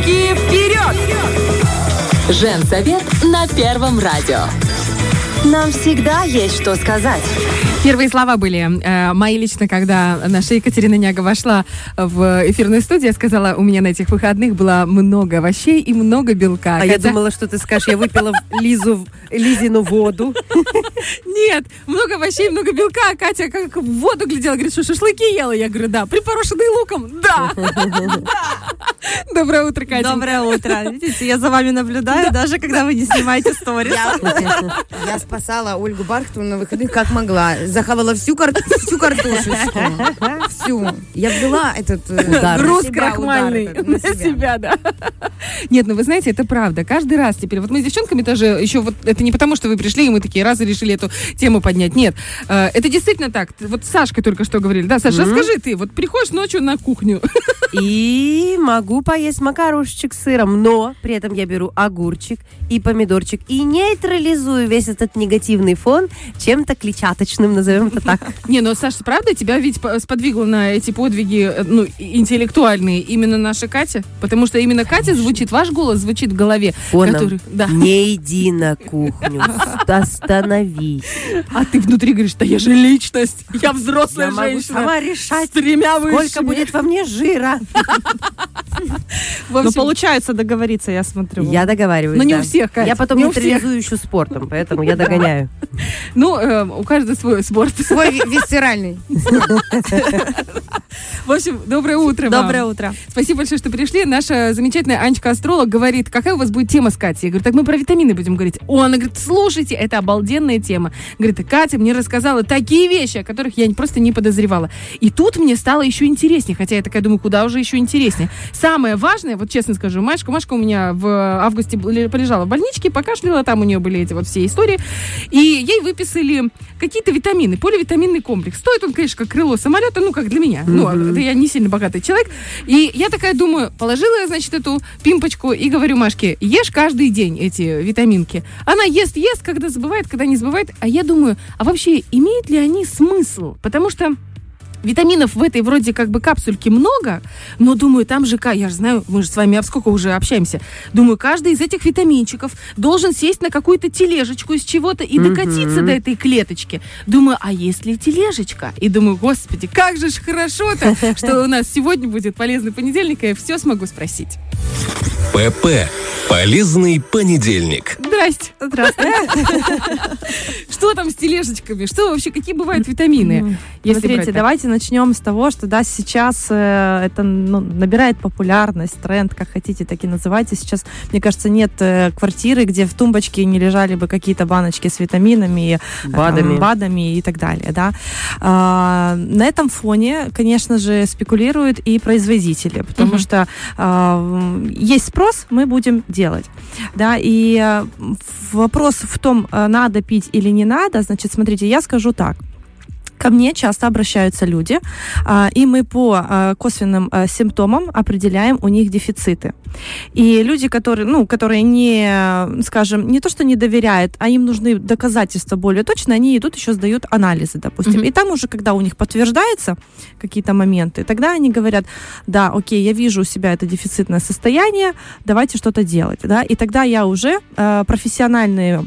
Девочки, вперед! Женсовет на Первом радио. Нам всегда есть что сказать. Первые слова были э, мои лично, когда наша Екатерина Няга вошла в эфирную студию, я сказала, у меня на этих выходных было много овощей и много белка. А Хотя- я думала, что ты скажешь, я выпила Лизу, Лизину воду. Нет, много овощей, много белка. А Катя как в воду глядела, говорит, что шашлыки ела. Я говорю, да. Припорошенные луком? Да. Доброе утро, Катя. Доброе утро. Видите, я за вами наблюдаю, даже когда вы не снимаете сторис. Я спасала Ольгу Бархтову на выходных как могла. Захавала всю, кар... всю картошечку. Всю. Я взяла этот э, Удар. Груз себя, крахмальный удар этот, на себя, да. Нет, ну вы знаете, это правда. Каждый раз теперь. Вот мы с девчонками тоже еще вот это не потому, что вы пришли, и мы такие раз и решили эту тему поднять. Нет, э, это действительно так. Вот с Сашкой только что говорили. Да, Саша, расскажи ты. Вот приходишь ночью на кухню. И могу поесть макарошечек с сыром, но при этом я беру огурчик и помидорчик и нейтрализую весь этот негативный фон чем-то клетчаточным, назовем это так. Не, ну, Саша, правда, тебя ведь по- сподвигло на эти подвиги, э, ну, интеллектуальные именно наша Катя? Потому что именно Катя звучит, ваш голос звучит в голове. Фоном. который- да. Не иди на кухню, остановись. А ты внутри говоришь, да я же личность, я взрослая Я могу женщина. сама решать, С тремя сколько будет во мне жира. Но общем, получается договориться, я смотрю. Я договариваюсь. Ну, не у всех, Катя, Я потом не нейтрализую еще спортом, поэтому я догоняю. Ну, э, у каждого свой спорт. Свой ви- висцеральный. В общем, доброе утро вам. Доброе утро. Спасибо большое, что пришли. Наша замечательная Анечка Астролог говорит, какая у вас будет тема с Катей? Я говорю, так мы про витамины будем говорить. О, она говорит, слушайте, это обалденная тема. Говорит, Катя мне рассказала такие вещи, о которых я просто не подозревала. И тут мне стало еще интереснее, хотя я такая думаю, куда уже еще интереснее. Самое важное, вот честно скажу, Машка, Машка у меня в августе полежала в больничке, покашляла, там у нее были эти вот все истории, и ей выписали какие-то витамины, поливитаминный комплекс. Стоит он, конечно, как крыло самолета, ну, как для меня. Ну, это я не сильно богатый человек. И я такая думаю, положила я, значит, эту пимпочку и говорю Машке, ешь каждый день эти витаминки. Она ест, ест, когда забывает, когда не забывает. А я думаю, а вообще имеют ли они смысл? Потому что Витаминов в этой вроде как бы капсульке много, но думаю, там же, я же знаю, мы же с вами об сколько уже общаемся, думаю, каждый из этих витаминчиков должен сесть на какую-то тележечку из чего-то и докатиться до этой клеточки. Думаю, а есть ли тележечка? И думаю, господи, как же ж хорошо-то, что у нас сегодня будет полезный понедельник, и я все смогу спросить. ПП. Полезный понедельник. Здрасте. Здравствуйте. Что там с тележечками? Что вообще, какие бывают витамины? Если брать Смотрите, давайте начнем с того, что да, сейчас э, это ну, набирает популярность, тренд, как хотите, так и называйте. Сейчас, мне кажется, нет э, квартиры, где в тумбочке не лежали бы какие-то баночки с витаминами, э, БАДами. БАДами и так далее. Да. А, на этом фоне, конечно же, спекулируют и производители, потому что а, есть спрос, мы будем делать. Да, и э, вопрос в том, э, надо пить или не надо, значит, смотрите, я скажу так. Ко мне часто обращаются люди, а, и мы по а, косвенным а, симптомам определяем у них дефициты. И люди, которые, ну, которые не, скажем, не то что не доверяют, а им нужны доказательства более точные, они идут еще сдают анализы, допустим. Мгм. И там уже, когда у них подтверждаются какие-то моменты, тогда они говорят, да, окей, я вижу у себя это дефицитное состояние, давайте что-то делать, да. И тогда я уже э, профессиональные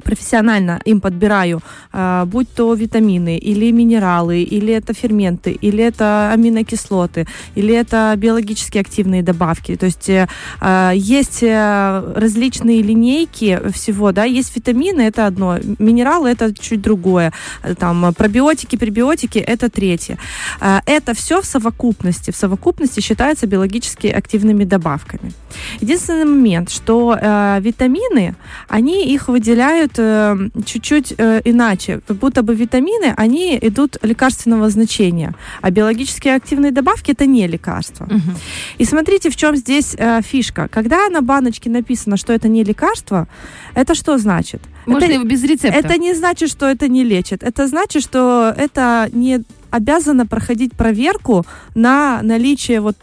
профессионально им подбираю, а, будь то витамины или минералы, или это ферменты, или это аминокислоты, или это биологически активные добавки. То есть э, а, есть э, различные линейки всего, да, есть витамины, это одно, минералы это чуть другое, Э, там пробиотики, пребиотики это третье. А, Это все в совокупности, в совокупности считается биологически активными добавками. Единственный момент, что витамины, они их выделяют э, чуть-чуть э, иначе. Как будто бы витамины, они идут лекарственного значения, а биологически активные добавки это не лекарства. Мгм. И смотрите, в чем здесь э, фишка. Когда на баночке написано, что это не лекарство, это что значит? Можно это, его без рецепта. это не значит, что это не лечит. Это значит, что это не обязано проходить проверку на наличие вот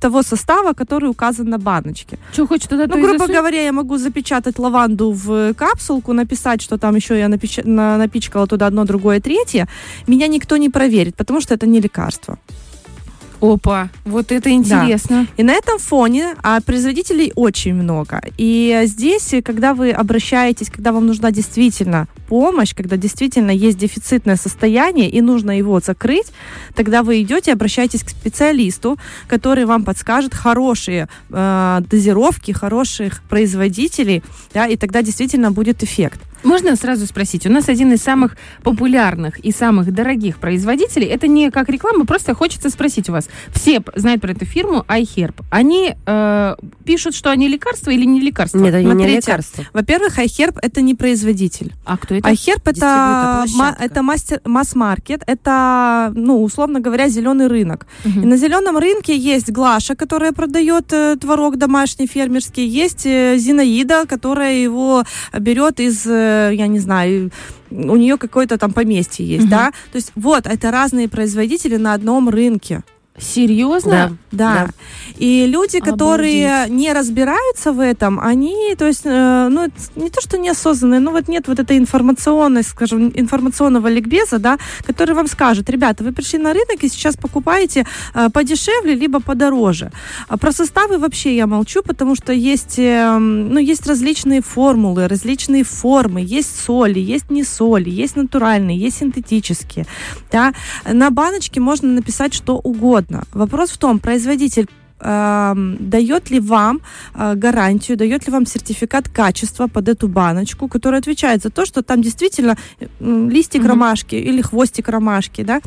того состава, который указан на баночке. Что хочешь туда, Ну, грубо засунь. говоря, я могу запечатать лаванду в капсулку, написать, что там еще я напеч- на- напичкала туда одно, другое, третье. Меня никто не проверит, потому что это не лекарство. Опа, вот это интересно. И на этом фоне а, производителей очень много. И здесь, когда вы обращаетесь, когда вам нужна действительно помощь, когда действительно есть дефицитное состояние и нужно его закрыть, тогда вы идете, обращаетесь к специалисту, который вам подскажет хорошие э, дозировки, хороших производителей, да, и тогда действительно будет эффект. Можно сразу спросить? У нас один из самых популярных и самых дорогих производителей. Это не как реклама, просто хочется спросить у вас. Все знают про эту фирму iHerb. Они э, пишут, что они лекарства или не лекарства? Нет, они не Смотрите, лекарства. Во-первых, iHerb это не производитель. А кто это? iHerb это, ма- это мастер, масс-маркет, это, ну, условно говоря, зеленый рынок. Мгм. И на зеленом рынке есть Глаша, которая продает э, творог домашний фермерский, есть э, Зинаида, которая его берет из, э, я не знаю, у нее какое-то там поместье есть, Мгм. да. То есть вот, это разные производители на одном рынке. Серьезно? Да. И люди, которые Обалдеть. не разбираются в этом, они, то есть, э, ну, не то, что неосознанные, но вот нет вот этой информационной, скажем, информационного ликбеза, да, который вам скажет, ребята, вы пришли на рынок и сейчас покупаете э, подешевле, либо подороже. А про составы вообще я молчу, потому что есть, э, ну, есть различные формулы, различные формы, есть соли, есть не соли, есть натуральные, есть синтетические, да. На баночке можно написать что угодно. Вопрос в том, производитель эм, дает ли вам э, гарантию, дает ли вам сертификат качества под эту баночку, который отвечает за то, что там действительно э, листик Мгм. ромашки или хвостик ромашки, да,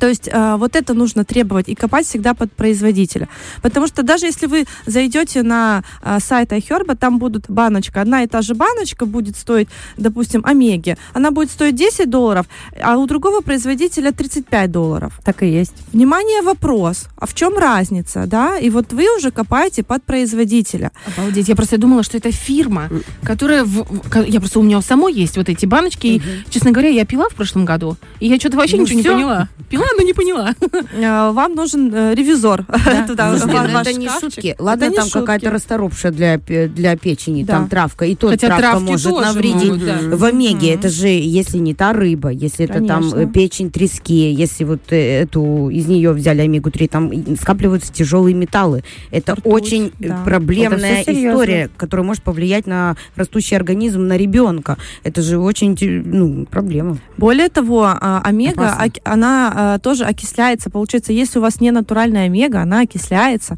то есть э, вот это нужно требовать и копать всегда под производителя. Потому что даже если вы зайдете на э, сайт iHerb, там будет баночка, одна и та же баночка будет стоить, допустим, Омеги, она будет стоить 10 долларов, а у другого производителя 35 долларов. Так и есть. Внимание, вопрос, а в чем разница, да? И вот вы уже копаете под производителя. Обалдеть. Я просто думала, что это фирма, которая... в- я просто... У меня у самой есть вот эти баночки. И, честно говоря, я пила в прошлом году. И я что-то вообще Ну ничего всё. не поняла. Пила, но не поняла. Э, Вам нужен э, ревизор ну это не шутки. Ладно, там какая-то расторопша для, пе- для печени, там травка, и то травка может навредить. В омеге это же, если не та рыба, если это там э, печень трески, если вот эту из нее взяли омегу-3, там скапливаются тяжелые металлы. Это очень проблемная история, которая может повлиять на растущий организм, на ребенка. Это же очень ну, проблема. Более того, а, омега, оки- она а, тоже окисляется. Получается, если у вас не натуральная омега, она окисляется.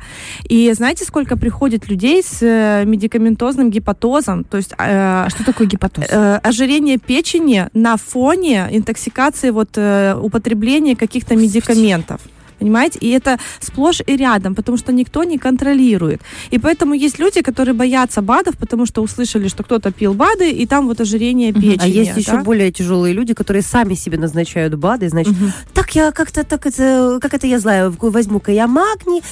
И знаете, сколько приходит людей с э, медикаментозным гепатозом, то есть э, А что такое гепатоз? э, ожирение печени на фоне интоксикации вот э, употребления каких-то медикаментов. Понимаете? И это сплошь и рядом, потому что никто не контролирует. И поэтому есть люди, которые боятся БАДов, потому что услышали, что кто-то пил БАДы, и там вот ожирение Мгм. печени. А есть да? еще более тяжелые люди, которые сами себе назначают БАДы, значит, Мгм. так я как-то, так это, как это я знаю, возьму-ка я магний,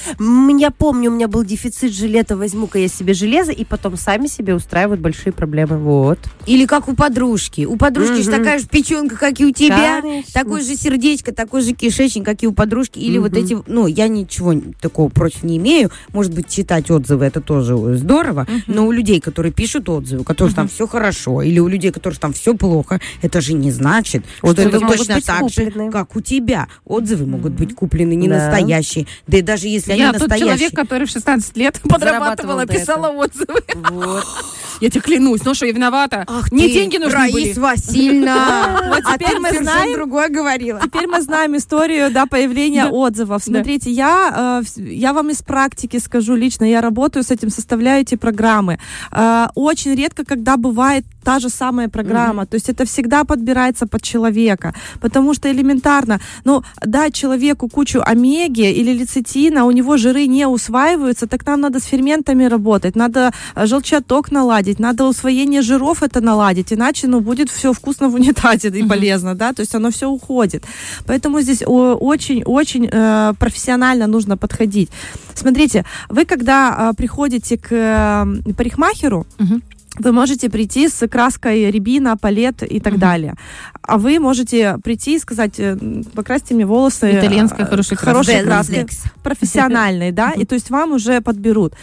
я помню, у меня был дефицит железа, возьму-ка я себе железо, и потом сами себе устраивают большие проблемы. Вот. Или как у подружки. У подружки же Мгм. такая же печенка, как и у тебя. Конечно. Такое же сердечко, такой же кишечник, как и у подружки. Или вот Мгм. эти, ну, я ничего такого против не имею. Может быть, читать отзывы это тоже здорово. Но у людей, которые пишут отзывы, у которых там все хорошо, или у людей, у которых там все плохо, это же не значит, что это точно так же, как у тебя. Отзывы могут быть куплены не Да. настоящие. Да и даже если Я они тот настоящие. человек, который в 16 лет подрабатывала, писала отзывы. Вот. Я тебе клянусь, ну что, я виновата? Ах Мне ты, деньги нужны Раис были. Васильевна. Вот А теперь мы знаем, другое говорила. Теперь мы знаем историю да, появления. Отзывов. Смотрите, я, э, я вам из практики скажу лично, я работаю с этим, составляю эти программы. Э, очень редко, когда бывает та же самая программа. То есть это всегда подбирается под человека. Потому что элементарно, ну, дать человеку кучу омеги или лецитина, у него жиры не усваиваются, так нам надо с ферментами работать, надо э, желчаток наладить, надо усвоение жиров это наладить, иначе, ну, будет все вкусно в унитазе и полезно, да, то есть оно все уходит. Поэтому здесь очень-очень э, профессионально нужно подходить. Смотрите, вы когда э, приходите к э, парикмахеру, Мгм. вы можете прийти с краской рябина, палет и так Мгм. далее. А вы можете прийти и сказать, э, покрасьте мне волосы. Итальянская э, хорошей Белла краской, Зекс. профессиональной, да, и то есть вам уже подберут.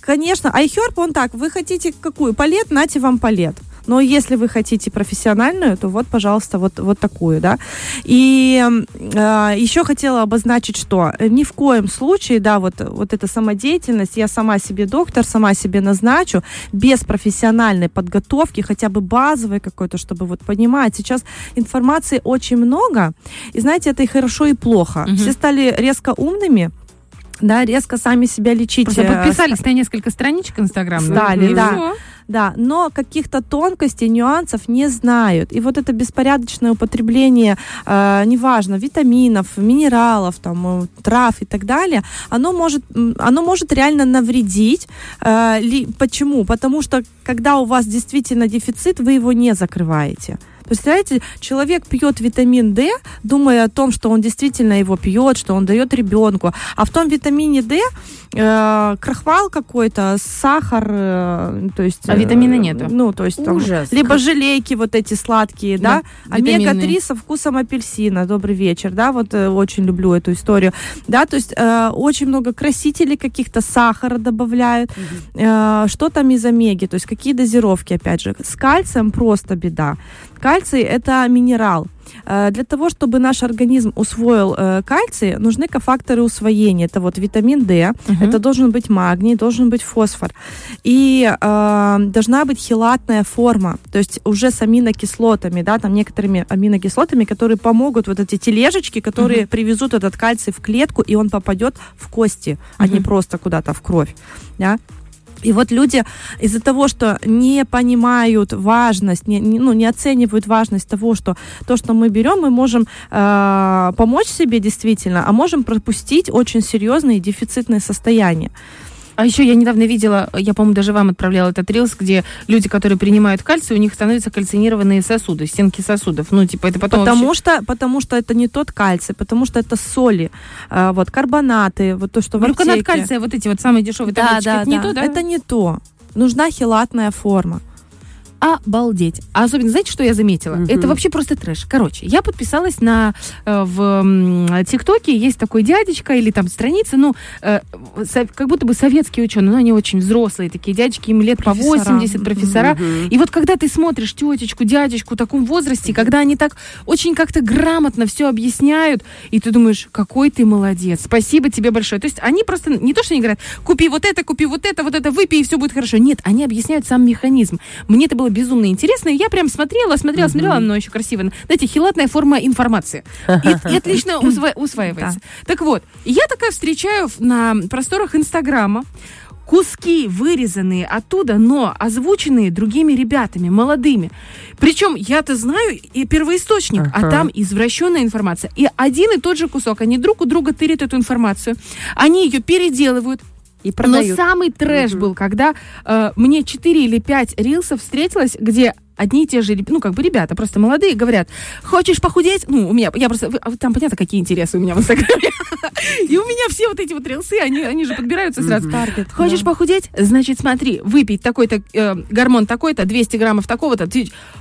Конечно, iHerb, он так, вы хотите какую? Палет, нате вам палет. Но если вы хотите профессиональную, то вот, пожалуйста, вот, вот такую, да. И э, еще хотела обозначить, что ни в коем случае, да, вот, вот эта самодеятельность, я сама себе доктор, сама себе назначу, без профессиональной подготовки, хотя бы базовой какой-то, чтобы вот понимать. Сейчас информации очень много, и знаете, это и хорошо, и плохо. Мгм. Все стали резко умными, да, резко сами себя лечить. Просто э, подписались на несколько страничек Инстаграм. Стали, и да. Да, но каких-то тонкостей, нюансов не знают. И вот это беспорядочное употребление, э, неважно, витаминов, минералов, там, э, трав и так далее, оно может, оно может реально навредить. Э, ли- почему? Потому что когда у вас действительно дефицит, вы его не закрываете. Представляете, человек пьет витамин D, думая о том, что он действительно его пьет, что он дает ребенку. А в том витамине D э, крахмал какой-то, сахар, э, то есть... А э, витамина нету? Ну, то есть там, Ужас. либо желейки вот эти сладкие, да, Да, витаминные. омега-3 со вкусом апельсина. Добрый вечер, да, вот э, очень люблю эту историю. Да, то есть э, очень много красителей каких-то, сахара добавляют. Э, что там из омеги, то есть какие дозировки, опять же. С кальцием просто беда. Кальций – это минерал. Э, Для того, чтобы наш организм усвоил э, кальций, нужны кофакторы усвоения. Это вот витамин D, Мгм. это должен быть магний, должен быть фосфор. И э, должна быть хелатная форма, то есть уже с аминокислотами, да, там некоторыми аминокислотами, которые помогут вот эти тележечки, которые привезут этот кальций в клетку, и он попадет в кости, а не просто куда-то в кровь, да. И вот люди из-за того, что не понимают важность, не, не- ну, не оценивают важность того, что то, что мы берем, мы можем э, помочь себе действительно, а можем пропустить очень серьезные дефицитные состояния. А еще я недавно видела, я, по-моему, даже вам отправляла этот рилс, где люди, которые принимают кальций, у них становятся кальцинированные сосуды, стенки сосудов. Ну, типа, это потом потому вообще- что, потому что это не тот кальций, потому что это соли, э, вот карбонаты, вот то, что в Глюконат аптеке. кальция, вот эти вот самые дешевые Да, таблеточки, да, это не да. то, да? Это не то. Нужна хелатная форма. Обалдеть. А особенно, знаете, что я заметила? Мгм. Это вообще просто трэш. Короче, я подписалась на э, в ТикТоке, есть такой дядечка или там страница, ну, э, со- как будто бы советские ученые, но они очень взрослые такие дядечки, им лет по Профессора. 80, профессора. Мгм. И вот когда ты смотришь тетечку, дядечку в таком возрасте, когда они так очень как-то грамотно все объясняют, и ты думаешь, какой ты молодец, спасибо тебе большое. То есть они просто не то, что они говорят, купи вот это, купи вот это, вот это, выпей, и все будет хорошо. Нет, они объясняют сам механизм. Мне это было безумно интересно, и я прям смотрела, смотрела, смотрела, оно еще красиво. Знаете, хилатная форма информации. И, и отлично усва- усваивается. Так вот, я такая встречаю на просторах Инстаграма куски вырезанные оттуда, но озвученные другими ребятами, молодыми. Причем я-то знаю и первоисточник, а Ага. там извращенная информация. И один и тот же кусок, они друг у друга тырят эту информацию, они ее переделывают. И Но продают. самый трэш был, когда э, мне 4 или 5 рилсов встретилось, где одни и те же, ну, как бы ребята, просто молодые, говорят, хочешь похудеть? Ну, у меня, я просто, а там понятно, какие интересы у меня в Инстаграме. И у меня все вот эти вот рилсы, они, они же подбираются сразу. Таргет, Хочешь да. похудеть? Значит, смотри, выпить такой-то э, гормон такой-то, 200 граммов такого-то.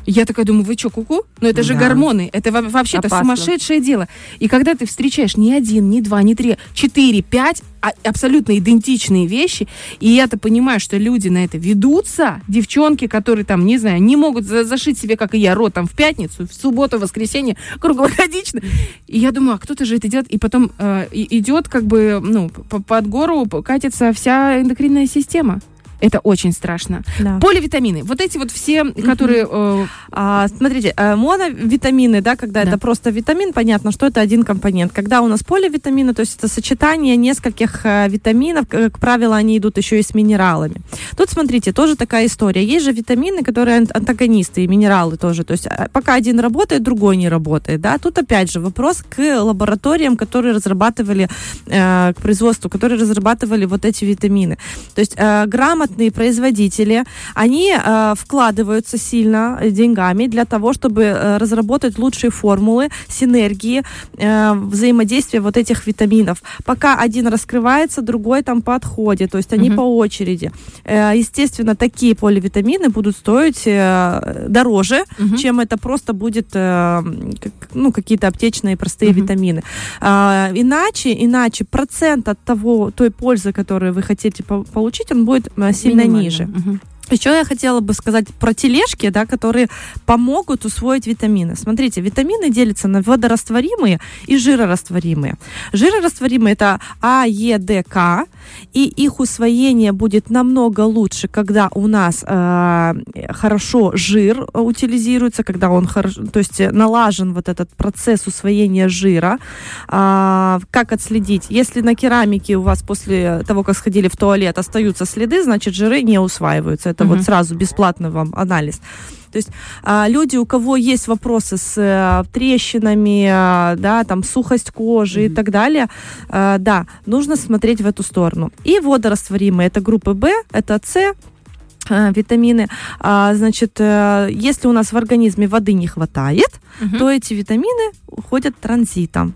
Я такая думаю, вы что, куку? Ну это же Да. гормоны, это во- вообще-то сумасшедшее дело. И когда ты встречаешь не один, не два, не три, четыре, пять абсолютно идентичные вещи, и я-то понимаю, что люди на это ведутся, девчонки, которые там, не знаю, не могут за- зашить себе, как и я, рот там в пятницу, в субботу, в воскресенье, круглогодично. И я думаю, а кто-то же это делает, и потом э, идет как бы, ну, под гору катится вся эндокринная система. Это очень страшно. Да. Поливитамины. Вот эти вот все, которые... э, А, смотрите, э, моновитамины, да, когда Да. это просто витамин, понятно, что это один компонент. Когда у нас поливитамины, то есть это сочетание нескольких э, витаминов, как правило, они идут еще и с минералами. Тут, смотрите, тоже такая история. Есть же витамины, которые ан- антагонисты, и минералы тоже. То есть э, пока один работает, другой не работает, да. Тут опять же вопрос к лабораториям, которые разрабатывали, э, к производству, которые разрабатывали вот эти витамины. То есть э, грамотные производители, они э, вкладываются сильно э, деньгами для того, чтобы э, разработать лучшие формулы, синергии, э, взаимодействия вот этих витаминов. Пока один раскрывается, другой там подходит, то есть они Мгм. по очереди. Э, естественно, такие поливитамины будут стоить э, дороже, мгм. чем это просто будет э, как- ну, какие-то аптечные простые Мгм. витамины. А, иначе, иначе процент от того, той пользы, которую вы хотите по- получить, он будет э, сильно Минимально. ниже. Мгм. Еще я хотела бы сказать про тележки, да, которые помогут усвоить витамины. Смотрите, витамины делятся на водорастворимые и жирорастворимые. Жирорастворимые это А, Е, Д, К, и их усвоение будет намного лучше, когда у нас э, хорошо жир утилизируется, когда он хорошо, то есть налажен вот этот процесс усвоения жира. А, как отследить? Если на керамике у вас после того, как сходили в туалет, остаются следы, значит жиры не усваиваются. Это вот сразу бесплатный вам анализ. То есть а, люди, у кого есть вопросы с а, трещинами, а, да, там сухость кожи и так далее, а, да, нужно смотреть в эту сторону. И водорастворимые, это группы В, это С, а, витамины. А, значит, э, если у нас в организме воды не хватает, то эти витамины уходят транзитом.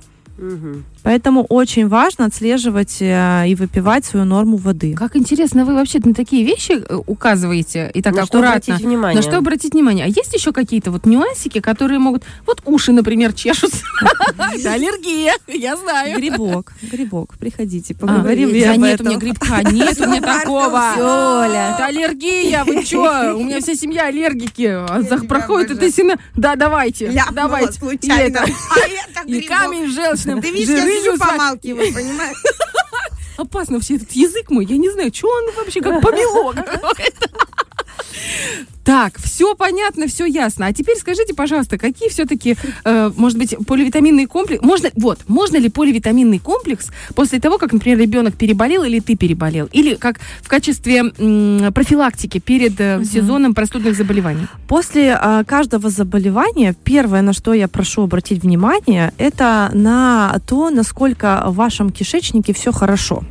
Поэтому очень важно отслеживать э, и выпивать свою норму воды. Как интересно, вы вообще на такие вещи э, указываете и так На что аккуратно. обратить внимание? На что обратить внимание? А есть еще какие-то вот нюансики, которые могут... Вот уши, например, чешутся. Это аллергия, я знаю. Грибок, грибок, приходите, А, поговорим да об нет у меня грибка, нет у меня такого. Это аллергия, вы чё? У меня вся семья аллергики. А Проходит это сильно... Да, давайте, давайте. И это- И камень в желчном. Ты видишь, я сижу, помалкиваю, понимаешь? Опасно вообще этот язык мой. Я не знаю, что он вообще как помело. Так, все понятно, все ясно. А теперь скажите, пожалуйста, какие все-таки, э, может быть, поливитаминный комплекс? Можно, вот, можно ли поливитаминный комплекс после того, как, например, ребенок переболел или ты переболел, или как в качестве м, профилактики перед э, сезоном простудных заболеваний? После а, каждого заболевания первое, на что я прошу обратить внимание, это на то, насколько в вашем кишечнике все хорошо.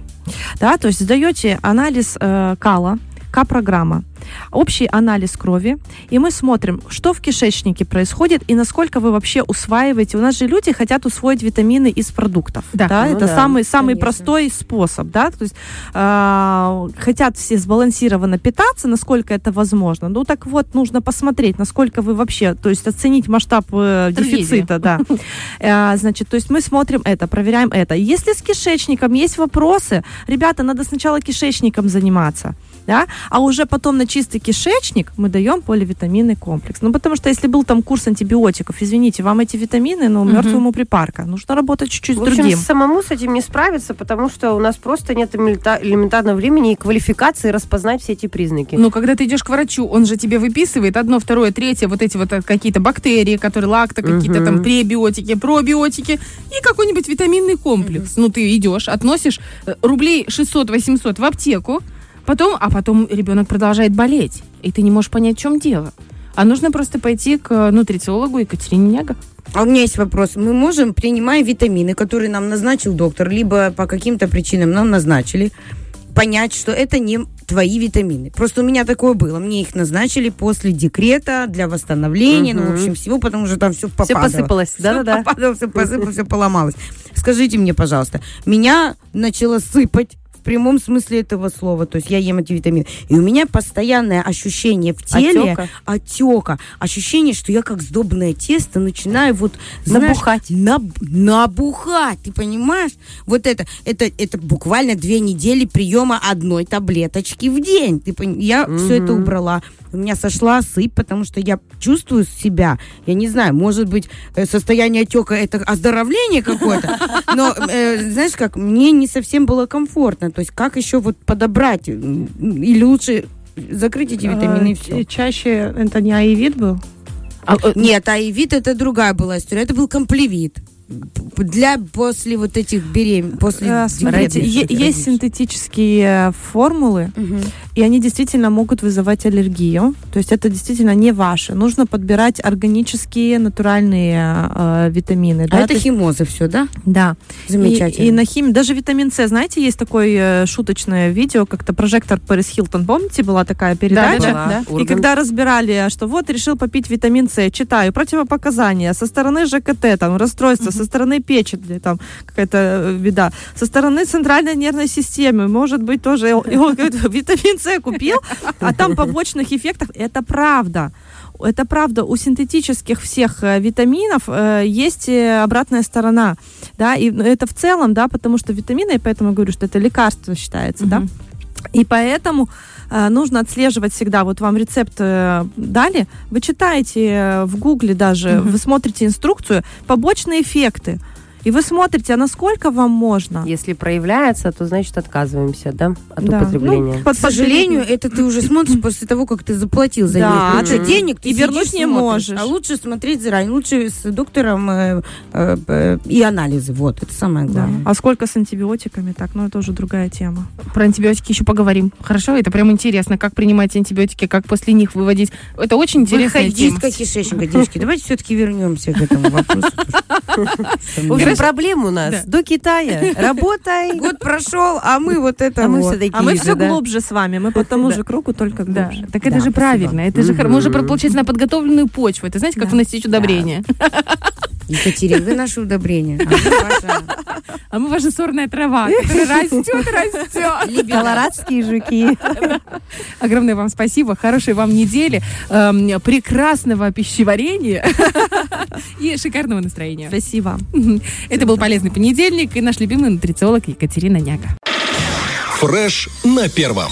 Да, то есть сдаете анализ э, кала, К-программа, общий анализ крови, и мы смотрим, что в кишечнике происходит и насколько вы вообще усваиваете. У нас же люди хотят усвоить витамины из продуктов. Да. Ну это да, самый, самый конечно. простой способ. Да? То есть а, хотят все сбалансированно питаться, насколько это возможно. Ну так вот, нужно посмотреть, насколько вы вообще, то есть оценить масштаб э, дефицита. Да. Э, Значит, то есть мы смотрим это, проверяем это. Если с кишечником есть вопросы, ребята, надо сначала кишечником заниматься. Да? А уже потом на чистый кишечник мы даем поливитаминный комплекс. Ну, потому что если был там курс антибиотиков, извините, вам эти витамины, ну, Мгм. мертвому припарка. Нужно работать чуть-чуть В с общем, другим. самому с этим не справиться, потому что у нас просто нет элемента- элементарного времени и квалификации распознать все эти признаки. Но когда ты идешь к врачу, он же тебе выписывает одно, второе, третье, вот эти вот э, какие-то бактерии, которые лакто, какие-то там пребиотики, пробиотики и какой-нибудь витаминный комплекс. Ну, ты идешь, относишь э, рублей 600-800 в аптеку, потом, а потом ребенок продолжает болеть, и ты не можешь понять, в чем дело. А нужно просто пойти к э, нутрициологу Екатерине Няга. А у меня есть вопрос. Мы можем, принимая витамины, которые нам назначил доктор, либо по каким-то причинам нам назначили, понять, что это не твои витамины. Просто у меня такое было. Мне их назначили после декрета для восстановления, ну, в общем, всего, потому что там все Все попадало. посыпалось, Все да-да-да. попадало, все посыпалось, все поломалось. Скажите мне, пожалуйста, меня начало сыпать прямом смысле этого слова, то есть я ем эти витамины, и у меня постоянное ощущение в теле Отека. отека, ощущение, что я как сдобное тесто начинаю вот знаешь, Набухать. наб- набухать, ты понимаешь? Вот это, это, это буквально две недели приема одной таблеточки в день. Ты пон- Я все это убрала. У меня сошла сыпь, потому что я чувствую себя, я не знаю, может быть, э, состояние отека это оздоровление какое-то, но, э, знаешь как, мне не совсем было комфортно. То есть как еще вот подобрать? Или лучше закрыть эти витамины и все? Чаще это не аевит был? А, э, Нет, аевит это другая была история. Это был комплевит. Для после вот этих берем... После Э, Смотрите, есть синтетические формулы, Мгм. и они действительно могут вызывать аллергию. То есть это действительно не ваше. Нужно подбирать органические, натуральные э, витамины. А да, это есть- химоза все, да? Да. Замечательно. И, и на химии, даже витамин С, знаете, есть такое э, шуточное видео, как-то прожектор Пэрис Хилтон, помните, была такая передача? Да, да, да. И когда разбирали, что вот решил попить витамин С, читаю противопоказания со стороны ЖКТ, там расстройство, со стороны печени, там какая-то э, беда, со стороны центральной нервной системы, может быть тоже, и и витамин С купил, а там побочных эффектов, это правда. Это правда, у синтетических всех э, витаминов э, есть э, обратная сторона, да, и это в целом, да, потому что витамины, я поэтому говорю, что это лекарство считается, да, Мгм. И поэтому э, нужно отслеживать всегда. Вот вам рецепт э, дали, вы читаете э, в Гугле даже, вы смотрите инструкцию, побочные эффекты. И вы смотрите, а насколько вам можно. Если проявляется, то значит отказываемся, да, от Да. употребления. Ну, под- К сожалению, это ты уже смотришь после того, как ты заплатил за Да, них кучу ты- денег, ты и вернуть не смотришь. можешь. А лучше смотреть заранее, лучше с доктором э, э, э, и анализы. Вот, это самое Да. главное. А сколько с антибиотиками? Так, ну это уже другая тема. Про антибиотики еще поговорим. Хорошо? Это прям интересно, как принимать антибиотики, как после них выводить. Это очень интересная тема. Выходистка кишечника, девочки. Давайте все-таки вернемся к этому вопросу. Общем, проблем у нас Да. до Китая. Работай. Год прошел, а мы вот это А мы все такие А мы все глубже с вами. Мы по тому же кругу, только Да, глубже. так это же правильно. Это же мы уже, получается, на подготовленную почву. Это знаете, как вносить удобрения. Екатерина, вы наше удобрение. А мы. А мы ваша сорная трава, которая растет, растет. Колорадские жуки. Огромное вам спасибо, хорошей вам недели, эм, прекрасного пищеварения и шикарного настроения. Спасибо. Это был полезный понедельник и наш любимый нутрициолог Екатерина Няка. Фреш на первом.